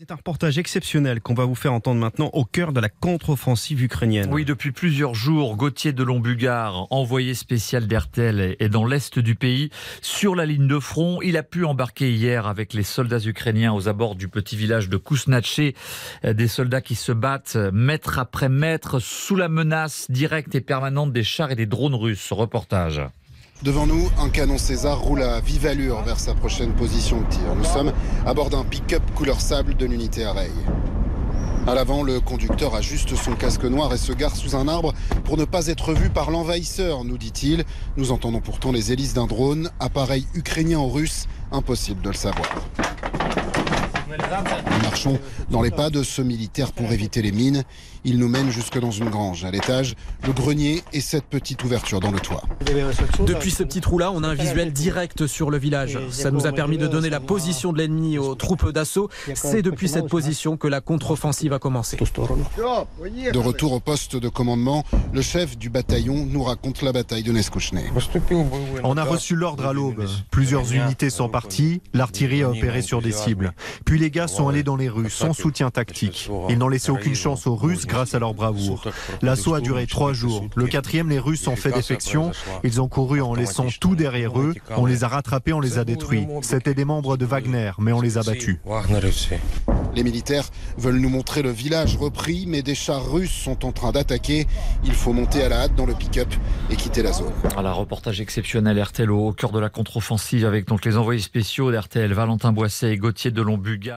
C'est un reportage exceptionnel qu'on va vous faire entendre maintenant au cœur de la contre-offensive ukrainienne. Oui, depuis plusieurs jours, Gauthier de Lombugard, envoyé spécial d'Hertel, est dans l'est du pays, sur la ligne de front. Il a pu embarquer hier avec les soldats ukrainiens aux abords du petit village de Kousnaché, des soldats qui se battent mètre après mètre sous la menace directe et permanente des chars et des drones russes. Reportage. Devant nous, un canon César roule à vive allure vers sa prochaine position de tir. Nous sommes à bord d'un pick-up couleur sable de l'unité Array. À l'avant, le conducteur ajuste son casque noir et se gare sous un arbre pour ne pas être vu par l'envahisseur, nous dit-il. Nous entendons pourtant les hélices d'un drone, appareil ukrainien ou russe, impossible de le savoir. Nous marchons dans les pas de ce militaire pour éviter les mines. Il nous mène jusque dans une grange. À l'étage, le grenier et cette petite ouverture dans le toit. Depuis ce petit trou-là, on a un visuel direct sur le village. Ça nous a permis de donner la position de l'ennemi aux troupes d'assaut. C'est depuis cette position que la contre-offensive a commencé. De retour au poste de commandement, le chef du bataillon nous raconte la bataille de Neskouchne. On a reçu l'ordre à l'aube. Plusieurs unités sont parties, l'artillerie a opéré sur des cibles. Puis les gars sont allés dans les rues sans soutien tactique. Ils n'ont laissé aucune chance aux Russes grâce à leur bravoure. L'assaut a duré trois jours. Le quatrième, les Russes ont fait défection. Ils ont couru en laissant tout derrière eux. On les a rattrapés, on les a détruits. C'était des membres de Wagner, mais on les a battus. Les militaires veulent nous montrer le village repris, mais des chars russes sont en train d'attaquer. Il faut monter à la hâte dans le pick-up et quitter la zone. Voilà, reportage exceptionnel RTL au cœur de la contre-offensive avec donc les envoyés spéciaux d'RTL, Valentin Boisset et Gauthier de Lombuga.